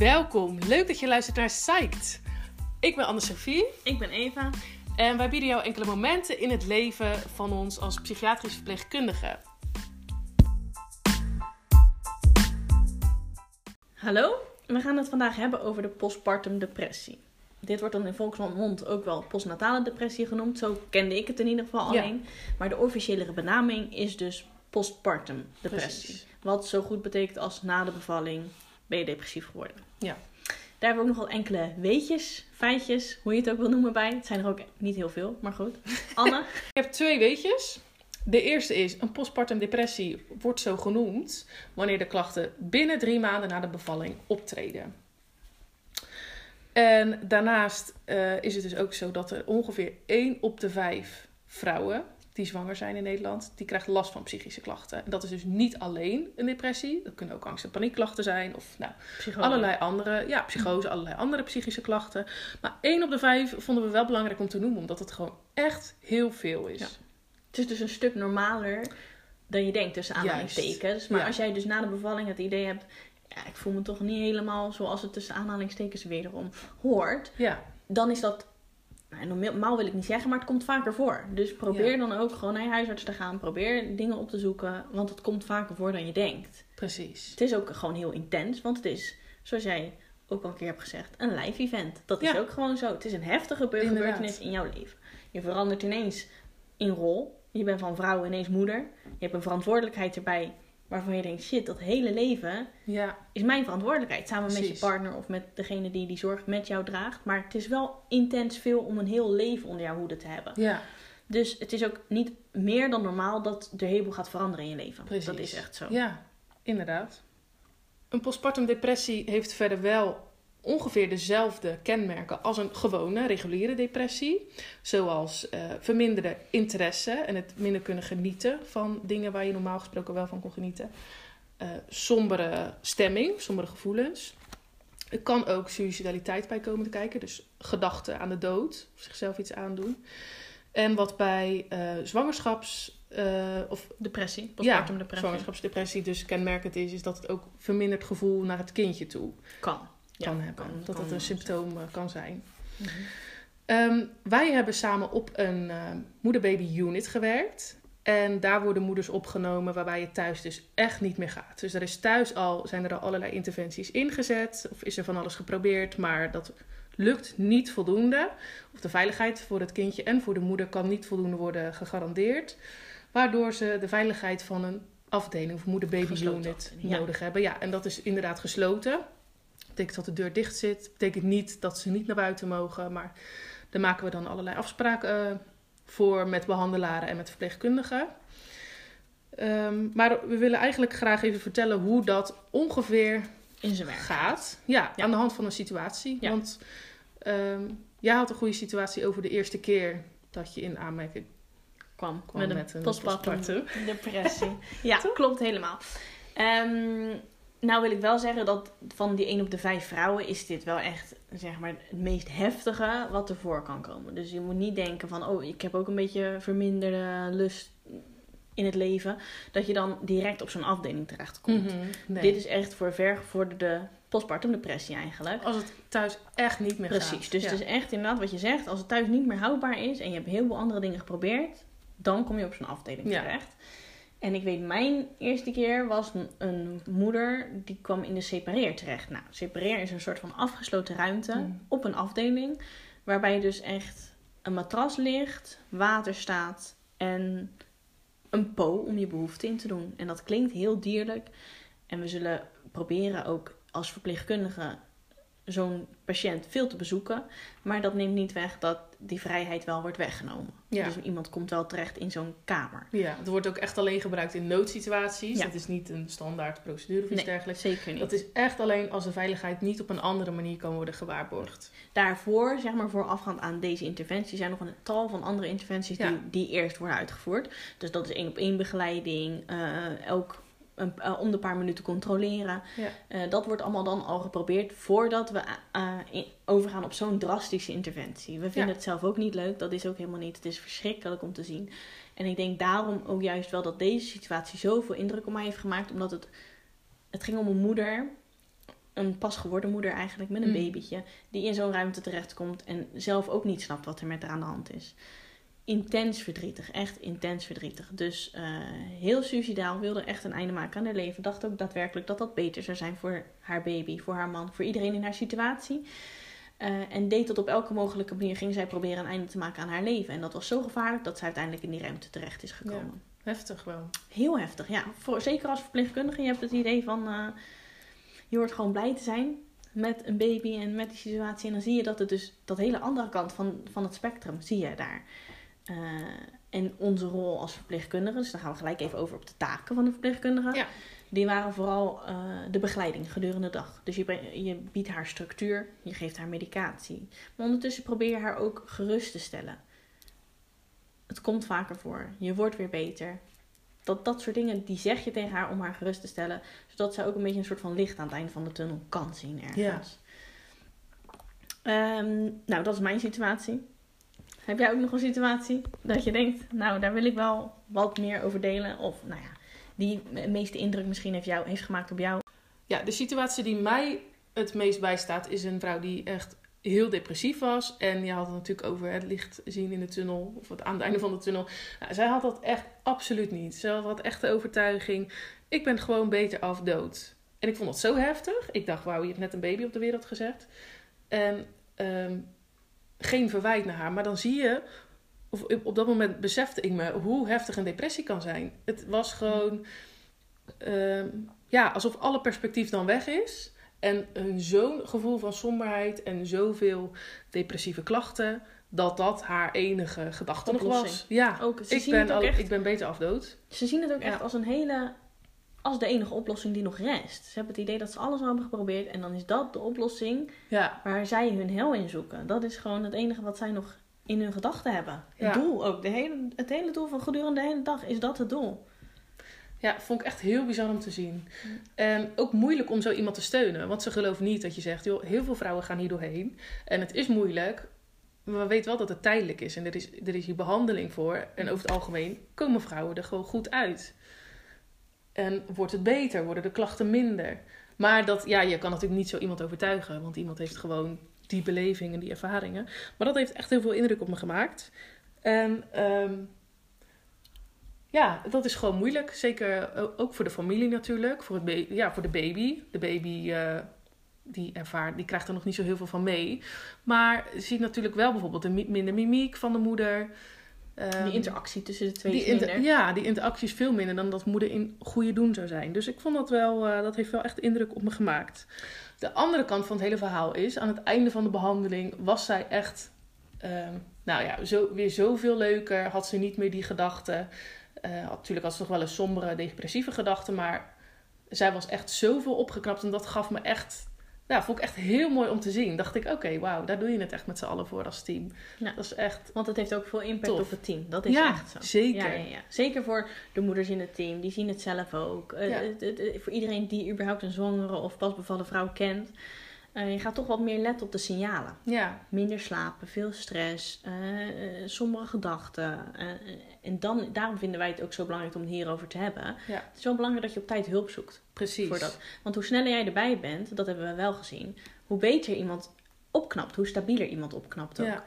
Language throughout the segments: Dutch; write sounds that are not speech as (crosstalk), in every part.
Welkom, leuk dat je luistert naar Psyched. Ik ben Anne-Sophie Ik ben Eva. en wij bieden jou enkele momenten in het leven van ons als psychiatrisch verpleegkundige. Hallo, we gaan het vandaag hebben over de postpartum depressie. Dit wordt dan in volksmond ook wel postnatale depressie genoemd. Zo kende ik het in ieder geval Ja. alleen. Maar de officiële benaming is dus postpartum depressie. Precies. Wat zo goed betekent als na de bevalling ben je depressief geworden. Ja. Daar hebben we ook nog wel enkele weetjes, feitjes, hoe je het ook wil noemen bij. Het zijn er ook niet heel veel, maar goed. (laughs) Anne? Ik heb twee weetjes. De eerste is, een postpartum depressie wordt zo genoemd wanneer de klachten binnen drie maanden na de bevalling optreden. En daarnaast eh, is het dus ook zo dat er ongeveer 1 op de 5 vrouwen die zwanger zijn in Nederland, die krijgt last van psychische klachten. En dat is dus niet alleen een depressie. Dat kunnen ook angst- en paniekklachten zijn of nou, allerlei andere, ja, psychose, allerlei andere psychische klachten. Maar 1 op de 5 vonden we wel belangrijk om te noemen, omdat het gewoon echt heel veel is. Ja. Het is dus een stuk normaler dan je denkt, tussen aanhalingstekens. Maar Ja. als jij dus na de bevalling het idee hebt... Ja, ik voel me toch niet helemaal zoals het tussen aanhalingstekens wederom hoort. Ja, Dan is dat... Nou, normaal wil ik niet zeggen, maar het komt vaker voor. Dus probeer Ja. dan ook gewoon naar je huisarts te gaan. Probeer dingen op te zoeken, want het komt vaker voor dan je denkt. precies. Het is ook gewoon heel intens, want het is, zoals jij ook al een keer hebt gezegd, een live event. Dat is ook gewoon zo. Het is een heftige gebeurtenis in jouw leven. Je verandert ineens in rol. Je bent van vrouw ineens moeder. Je hebt een verantwoordelijkheid erbij waarvan je denkt, shit, dat hele leven Ja, is mijn verantwoordelijkheid. Samen met je partner of met degene die die zorg met jou draagt. Maar het is wel intens veel om een heel leven onder jouw hoede te hebben. ja, Dus het is ook niet meer dan normaal dat er heel veel gaat veranderen in je leven. Precies. Dat is echt zo. ja, inderdaad. Een postpartum depressie heeft verder wel ongeveer dezelfde kenmerken als een gewone, reguliere depressie. Zoals eh, verminderde interesse en het minder kunnen genieten van dingen waar je normaal gesproken wel van kon genieten. Eh, sombere stemming, sombere gevoelens. Er kan ook suicidaliteit bij komen te kijken, dus gedachten aan de dood, of zichzelf iets aandoen. En wat bij eh, zwangerschaps- of Depressie, postpartum depressie. zwangerschapsdepressie dus kenmerkend is, is dat het ook verminderd gevoel naar het kindje toe Kan. Ja, kan hebben. kan- dat kan dat een symptoom eh, kan zijn. Mhm. Ehm, wij hebben samen op een eh moeder-baby unit gewerkt. En daar worden moeders opgenomen waarbij je thuis dus echt niet meer gaat. Dus er is thuis al, zijn er al allerlei interventies ingezet. Of is er van alles geprobeerd, maar dat lukt niet voldoende. Of de veiligheid voor het kindje en voor de moeder kan niet voldoende worden gegarandeerd. Waardoor ze de veiligheid van een afdeling of moeder-baby unit ja. nodig hebben. Ja, en dat is inderdaad gesloten. Dat betekent dat de deur dicht zit. betekent niet dat ze niet naar buiten mogen. Maar daar maken we dan allerlei afspraken eh, voor met behandelaren en met verpleegkundigen. Ehm, maar we willen eigenlijk graag even vertellen hoe dat ongeveer In zijn werk. gaat. Ja, Ja. aan de hand van een situatie. Ja. Want ehm, jij had een goede situatie over de eerste keer dat je in aanmerking kwam, kwam met een, met een postpartum postpartum. depressie. (laughs) ja, klopt helemaal. Ehm, nou wil ik wel zeggen dat van die 1 op de 5 vrouwen is dit wel echt zeg maar, het meest heftige wat er voor kan komen. Dus je moet niet denken van, oh, ik heb ook een beetje verminderde lust in het leven. Dat je dan direct op zo'n afdeling terechtkomt. Mhm, nee. Dit is echt voor vergevorderde postpartum depressie eigenlijk. Als het thuis echt niet meer gaat. Precies, dus Ja. het is echt inderdaad wat je zegt. Als het thuis niet meer houdbaar is en je hebt heel veel andere dingen geprobeerd, dan kom je op zo'n afdeling Ja. terecht. En ik weet, mijn eerste keer was een, moeder die kwam in de separeer terecht. Nou, separeer is een soort van afgesloten ruimte Mm. op een afdeling, waarbij dus echt een matras ligt, water staat en een po om je behoefte in te doen. En dat klinkt heel dierlijk. En we zullen proberen ook als verpleegkundige zo'n patiënt veel te bezoeken. Maar dat neemt niet weg dat die vrijheid wel wordt weggenomen. Ja. Dus iemand komt wel terecht in zo'n kamer. Ja, het wordt ook echt alleen gebruikt in noodsituaties. Ja. Dat is niet een standaard procedure of iets Nee, dergelijks. zeker niet. Dat is echt alleen als de veiligheid niet op een andere manier kan worden gewaarborgd. Daarvoor, zeg maar voorafgaand aan deze interventie, zijn nog een tal van andere interventies Ja. die, die eerst worden uitgevoerd. Dus dat is één op één begeleiding, eh, elk een, eh, om de paar minuten controleren. Ja. Eh, dat wordt allemaal dan al geprobeerd voordat we eh, in- overgaan op zo'n drastische interventie. We vinden Ja. het zelf ook niet leuk, dat is ook helemaal niet. Het is verschrikkelijk om te zien. En ik denk daarom ook juist wel dat deze situatie zoveel indruk op mij heeft gemaakt, omdat het, het ging om een moeder een pasgeworden moeder eigenlijk met een Mm. babytje. Die in zo'n ruimte terechtkomt en zelf ook niet snapt wat er met haar aan de hand is. Intens verdrietig, echt intens verdrietig. Dus eh, heel suicidaal, wilde echt een einde maken aan haar leven. Dacht ook daadwerkelijk dat dat beter zou zijn voor haar baby, voor haar man, voor iedereen in haar situatie. Eh, en deed dat op elke mogelijke manier. Ging zij proberen een einde te maken aan haar leven. En dat was zo gevaarlijk dat zij uiteindelijk in die ruimte terecht is gekomen. Heftig wel. Heel heftig, ja. Voor, zeker als verpleegkundige. Je hebt het idee van... eh, je hoort gewoon blij te zijn met een baby en met die situatie. En dan zie je dat het dus... Dat hele andere kant van, van het spectrum zie je daar. Eh, en onze rol als verpleegkundige... Dus dan gaan we gelijk even over op de taken van de verpleegkundige. Ja. Die waren vooral eh, de begeleiding gedurende de dag. Dus je, je biedt haar structuur, je geeft haar medicatie. Maar ondertussen probeer je haar ook gerust te stellen. Het komt vaker voor. Je wordt weer beter. Dat, dat soort dingen, die zeg je tegen haar om haar gerust te stellen. Zodat zij ook een beetje een soort van licht aan het einde van de tunnel kan zien ergens. Ehm, nou, dat is mijn situatie. Heb jij ook nog een situatie dat je denkt, nou, daar wil ik wel wat meer over delen? Of, nou ja, die meeste indruk misschien heeft, jou, heeft gemaakt op jou? Ja, de situatie die mij het meest bijstaat is een vrouw die echt heel depressief was. En je had het natuurlijk over het licht zien in de tunnel. Of het aan het einde van de tunnel. Nou, zij had dat echt absoluut niet. Ze had echt de overtuiging. Ik ben gewoon beter af dood. En ik vond dat zo heftig. Ik dacht, wauw, je hebt net een baby op de wereld gezet. En ehm, geen verwijt naar haar. Maar dan zie je, of op dat moment besefte ik me hoe heftig een depressie kan zijn. Het was gewoon, ehm, ja, alsof alle perspectief dan weg is. En een zo'n gevoel van somberheid en zoveel depressieve klachten, dat dat haar enige gedachte nog was. Ja, Ook, ze ik zien ben, het ook al, echt ik ben beter af dood. Ze zien het ook echt als een hele. Als de enige oplossing die nog rest. Ze hebben het idee dat ze alles al hebben geprobeerd en dan is dat de oplossing Ja, waar zij hun hel in zoeken. Dat is gewoon het enige wat zij nog in hun gedachten hebben. Het doel ook. De hele, het hele doel van gedurende de hele dag is dat het doel. Ja, vond ik echt heel bizar om te zien. En ook moeilijk om zo iemand te steunen. Want ze geloven niet dat je zegt, joh, heel veel vrouwen gaan hier doorheen. En het is moeilijk. Maar we weten wel dat het tijdelijk is. En er is, er is hier behandeling voor. En over het algemeen komen vrouwen er gewoon goed uit. En wordt het beter, worden de klachten minder. Maar dat, ja, je kan natuurlijk niet zo iemand overtuigen. Want iemand heeft gewoon die beleving en die ervaringen. Maar dat heeft echt heel veel indruk op me gemaakt. En ehm, ja, dat is gewoon moeilijk. Zeker o- ook voor de familie natuurlijk. Voor, het ja, voor de baby. De baby eh, die, ervaart, die krijgt er nog niet zo heel veel van mee. Maar ziet natuurlijk wel bijvoorbeeld de mi- minder mimiek van de moeder. Ehm, die interactie tussen de twee die minder. ja, die interactie is veel minder dan dat moeder in goede doen zou zijn. Dus ik vond dat wel, eh, dat heeft wel echt indruk op me gemaakt. De andere kant van het hele verhaal is, aan het einde van de behandeling was zij echt, ehm, nou ja, zo, weer zoveel leuker. Had ze niet meer die gedachten. Eh, natuurlijk had ze nog wel een sombere, depressieve gedachten, maar zij was echt zoveel opgeknapt en dat gaf me echt, ja, vond ik echt heel mooi om te zien. Dacht ik, oké, wauw, daar doe je het echt met z'n allen voor als team. Ja. Dat is echt, Want het heeft ook veel impact Tof. op het team. Dat is Ja, echt zo. zeker. Ja. Zeker voor de moeders in het team. Die zien het zelf ook. Eh, voor iedereen die überhaupt een zwangere of pasbevallen vrouw kent. Eh, je gaat toch wat meer letten op de signalen. ja, Minder slapen, veel stress, eh, sombere gedachten. en dan, daarom vinden wij het ook zo belangrijk om het hierover te hebben. Ja. Het is wel belangrijk dat je op tijd hulp zoekt. precies. Voor dat. Want hoe sneller jij erbij bent, dat hebben we wel gezien, hoe beter iemand opknapt, hoe stabieler iemand opknapt ook. Ja.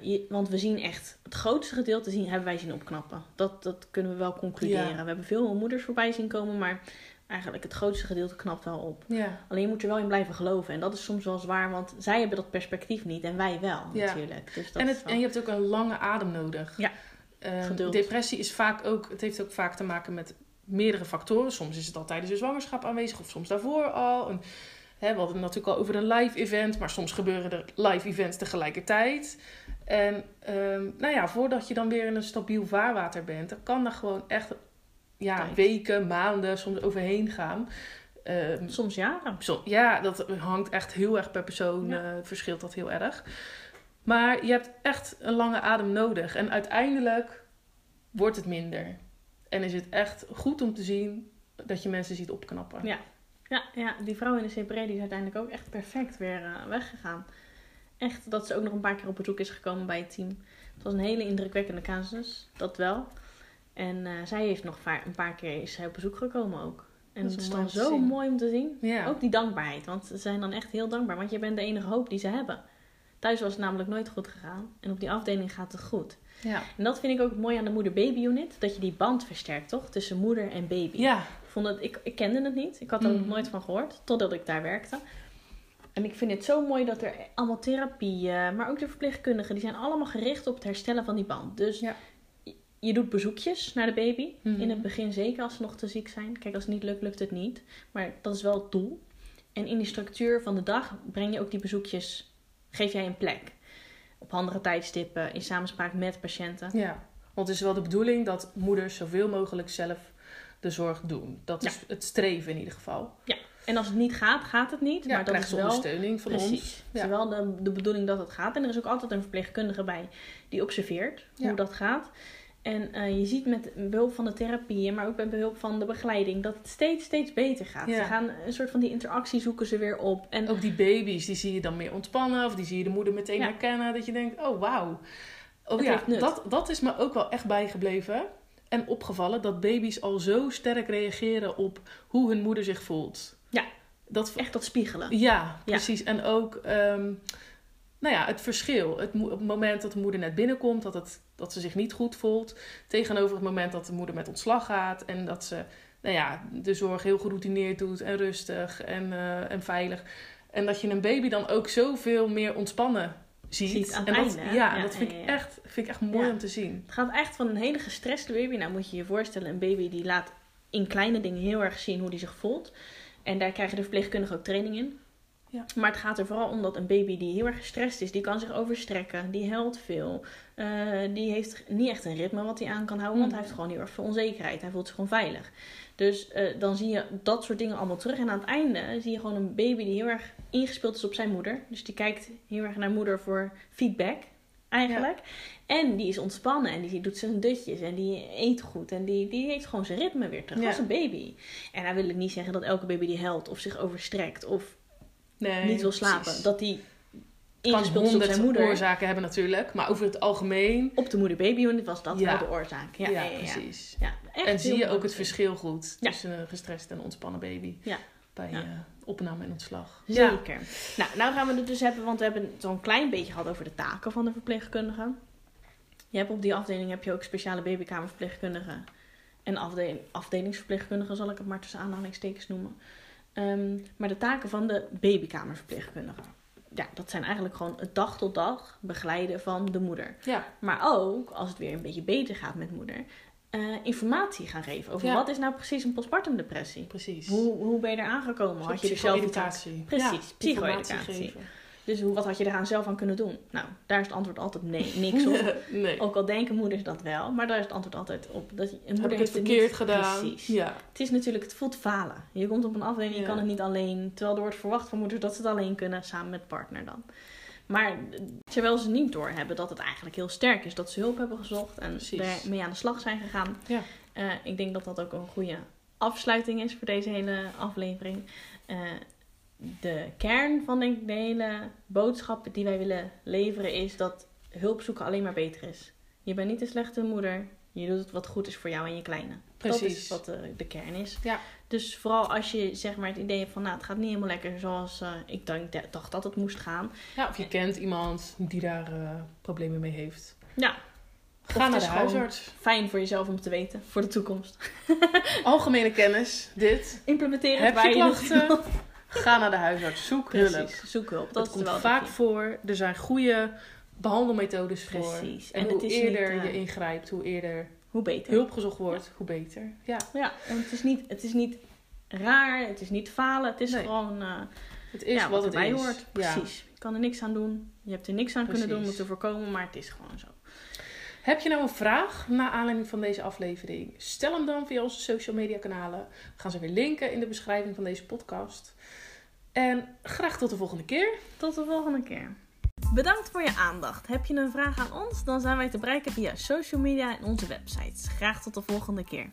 Je- want we zien echt, het grootste gedeelte zien, hebben wij zien opknappen. Dat, dat kunnen we wel concluderen. Ja. We hebben veel moeders voorbij zien komen, maar eigenlijk het grootste gedeelte knapt wel op. Ja. Alleen je moet er wel in blijven geloven. En dat is soms wel zwaar, want zij hebben dat perspectief niet en wij wel Ja. natuurlijk. Dus dat En, is het, wel- en je hebt ook een lange adem nodig. Ja. Ehm, depressie is vaak ook, het heeft ook vaak te maken met meerdere factoren. Soms is het al tijdens de zwangerschap aanwezig of soms daarvoor al. En, hè, we hadden het natuurlijk al over een live event, maar soms gebeuren er live events tegelijkertijd. En ehm, nou ja, voordat je dan weer in een stabiel vaarwater bent, dan kan daar gewoon echt ja, weken, maanden soms overheen gaan. Ehm, Soms jaren. ja, dat hangt echt heel erg per persoon, Ja. eh, verschilt dat heel erg. Maar je hebt echt een lange adem nodig. En uiteindelijk wordt het minder. En is het echt goed om te zien dat je mensen ziet opknappen. Ja. Ja, ja, die vrouw in de CPR die is uiteindelijk ook echt perfect weer eh, weggegaan. Echt dat ze ook nog een paar keer op bezoek is gekomen bij het team. Het was een hele indrukwekkende casus, dat wel. En eh, zij heeft nog een paar keer is zij op bezoek gekomen ook. En Dat is het is dan zo mooi om te zien. Ja. Ook die dankbaarheid, want ze zijn dan echt heel dankbaar. Want je bent de enige hoop die ze hebben. Thuis was het namelijk nooit goed gegaan. En op die afdeling gaat het goed. Ja. En dat vind ik ook mooi aan de moeder-baby-unit. Dat je die band versterkt, toch? Tussen moeder en baby. Ja. Ik, vond het, ik, ik kende het niet. Ik had er ook Mm. nooit van gehoord. Totdat ik daar werkte. En ik vind het zo mooi dat er allemaal therapieën, maar ook de verpleegkundigen, die zijn allemaal gericht op het herstellen van die band. Dus Ja. Je- doet bezoekjes naar de baby. Mhm. In het begin zeker als ze nog te ziek zijn. Kijk, als het niet lukt, lukt het niet. Maar dat is wel het doel. En in die structuur van de dag breng je ook die bezoekjes, geef jij een plek. Op handige tijdstippen, in samenspraak met patiënten. Ja, want het is wel de bedoeling dat moeders zoveel mogelijk zelf de zorg doen. Dat Ja. is het streven in ieder geval. En als het niet gaat, gaat het niet. Ja, maar dat is wel ondersteuning van Precies. ons. Het is Ja. wel de, de bedoeling dat het gaat. En er is ook altijd een verpleegkundige bij die observeert Ja. hoe dat gaat. En eh, je ziet met behulp van de therapieën, maar ook met behulp van de begeleiding, dat het steeds, steeds beter gaat. Ja. Ze gaan een soort van die interactie zoeken ze weer op. En Ook die baby's, die zie je dan meer ontspannen. Of die zie je de moeder meteen Ja. herkennen. Dat je denkt, oh wauw. Oh Het ja, dat, dat is me ook wel echt bijgebleven. En opgevallen dat baby's al zo sterk reageren op hoe hun moeder zich voelt. Ja. Dat, echt dat spiegelen. Ja, precies. En ook ehm, nou ja, het verschil. Het, op het moment dat de moeder net binnenkomt, dat, het, dat ze zich niet goed voelt. Tegenover het moment dat de moeder met ontslag gaat. En dat ze nou ja, de zorg heel geroutineerd doet en rustig en, eh, en veilig. En dat je een baby dan ook zoveel meer ontspannen ziet. Ziet aan en dat, einde? Ja, Ja, dat vind, ja, ik echt, vind ik echt mooi om te zien. Het gaat echt van een hele gestreste baby. Nou moet je je voorstellen, een baby die laat in kleine dingen heel erg zien hoe die zich voelt. En daar krijgen de verpleegkundigen ook training in. Ja. Maar het gaat er vooral om dat een baby die heel erg gestrest is, die kan zich overstrekken, die huilt veel. eh, die heeft niet echt een ritme wat hij aan kan houden, want Mm. hij heeft gewoon heel erg veel onzekerheid. Hij voelt zich gewoon veilig. Dus eh, dan zie je dat soort dingen allemaal terug. En aan het einde zie je gewoon een baby die heel erg ingespeeld is op zijn moeder. Dus die kijkt heel erg naar moeder voor feedback, eigenlijk. En die is ontspannen en die doet zijn dutjes en die eet goed. En die, die heeft gewoon zijn ritme weer terug. Ja. Als een baby. En dan wil ik niet zeggen dat elke baby die huilt of zich overstrekt of Nee, niet wil slapen, precies. dat die ingespeeld is op zijn moeder. oorzaken hebben natuurlijk. Maar over het algemeen, Op de moeder-baby was dat Ja. wel de oorzaak. Ja, ja, precies. Echt En zie je ook het verschil goed tussen een gestrest en ontspannen baby Ja. bij eh, opname en ontslag. Zeker. Nou, nou gaan we het dus hebben, want we hebben het zo'n klein beetje gehad over de taken van de verpleegkundige. Je hebt op die afdeling heb je ook speciale babykamerverpleegkundigen en afdeling, afdelingsverpleegkundigen, zal ik het maar tussen aanhalingstekens noemen. Ehm, maar de taken van de babykamerverpleegkundige, ja, dat zijn eigenlijk gewoon het dag tot dag begeleiden van de moeder. Ja, Maar ook, als het weer een beetje beter gaat met moeder, eh, informatie gaan geven over Ja. wat is nou precies een postpartum depressie. precies. Hoe, hoe ben je er aangekomen? Had je er zelf psycho-educatie. Precies, Ja, psycho-educatie. Dus hoe, wat had je eraan zelf aan kunnen doen? Nou, daar is het antwoord altijd nee, niks op. (laughs) nee. Ook al denken moeders dat wel, maar daar is het antwoord altijd op. Dat je, een moeder Heb ik het verkeerd niet- gedaan? Precies. Ja. Het is natuurlijk, het voelt falen. Je komt op een afdeling, je Ja. kan het niet alleen. Terwijl er wordt verwacht van moeders dat ze het alleen kunnen, samen met partner dan. Maar eh, terwijl ze niet doorhebben dat het eigenlijk heel sterk is, dat ze hulp hebben gezocht en daarmee aan de slag zijn gegaan. Ja. Eh, ik denk dat dat ook een goede afsluiting is voor deze hele aflevering. Eh, de kern van denk ik, de hele boodschap die wij willen leveren is dat hulp zoeken alleen maar beter is. Je bent niet een slechte moeder. Je doet wat goed is voor jou en je kleine. Dat Precies. is wat de, de kern is. Ja. Dus vooral als je zeg maar het idee hebt van nou het gaat niet helemaal lekker zoals eh, ik dacht dat het moest gaan. ja, of je kent iemand die daar eh, problemen mee heeft. Ja, Ga het naar de huisarts. fijn voor jezelf om te weten voor de toekomst. (laughs) Algemene kennis, dit. Implementeren Heb waar je het klachten? Ga naar de huisarts. Zoek hulp. Zoek hulp. Dat komt wel vaak voor. Er zijn goede behandelmethodes voor. Precies. En, En hoe het is eerder niet, eh, je ingrijpt, hoe eerder Hoe beter. hulp gezocht wordt, hoe beter. Ja, Ja, en het is, niet, het is niet raar, het is niet falen, het is Nee. gewoon eh, het is ja, wat, wat, het erbij is. hoort. Ja. Precies. Je kan er niks aan doen. Je hebt er niks aan kunnen doen om te voorkomen, maar het is gewoon zo. Heb je nou een vraag naar aanleiding van deze aflevering? Stel hem dan via onze social media kanalen. We gaan ze weer linken in de beschrijving van deze podcast. En graag tot de volgende keer. Tot de volgende keer. Bedankt voor je aandacht. Heb je een vraag aan ons? Dan zijn wij te bereiken via social media en onze websites. Graag tot de volgende keer.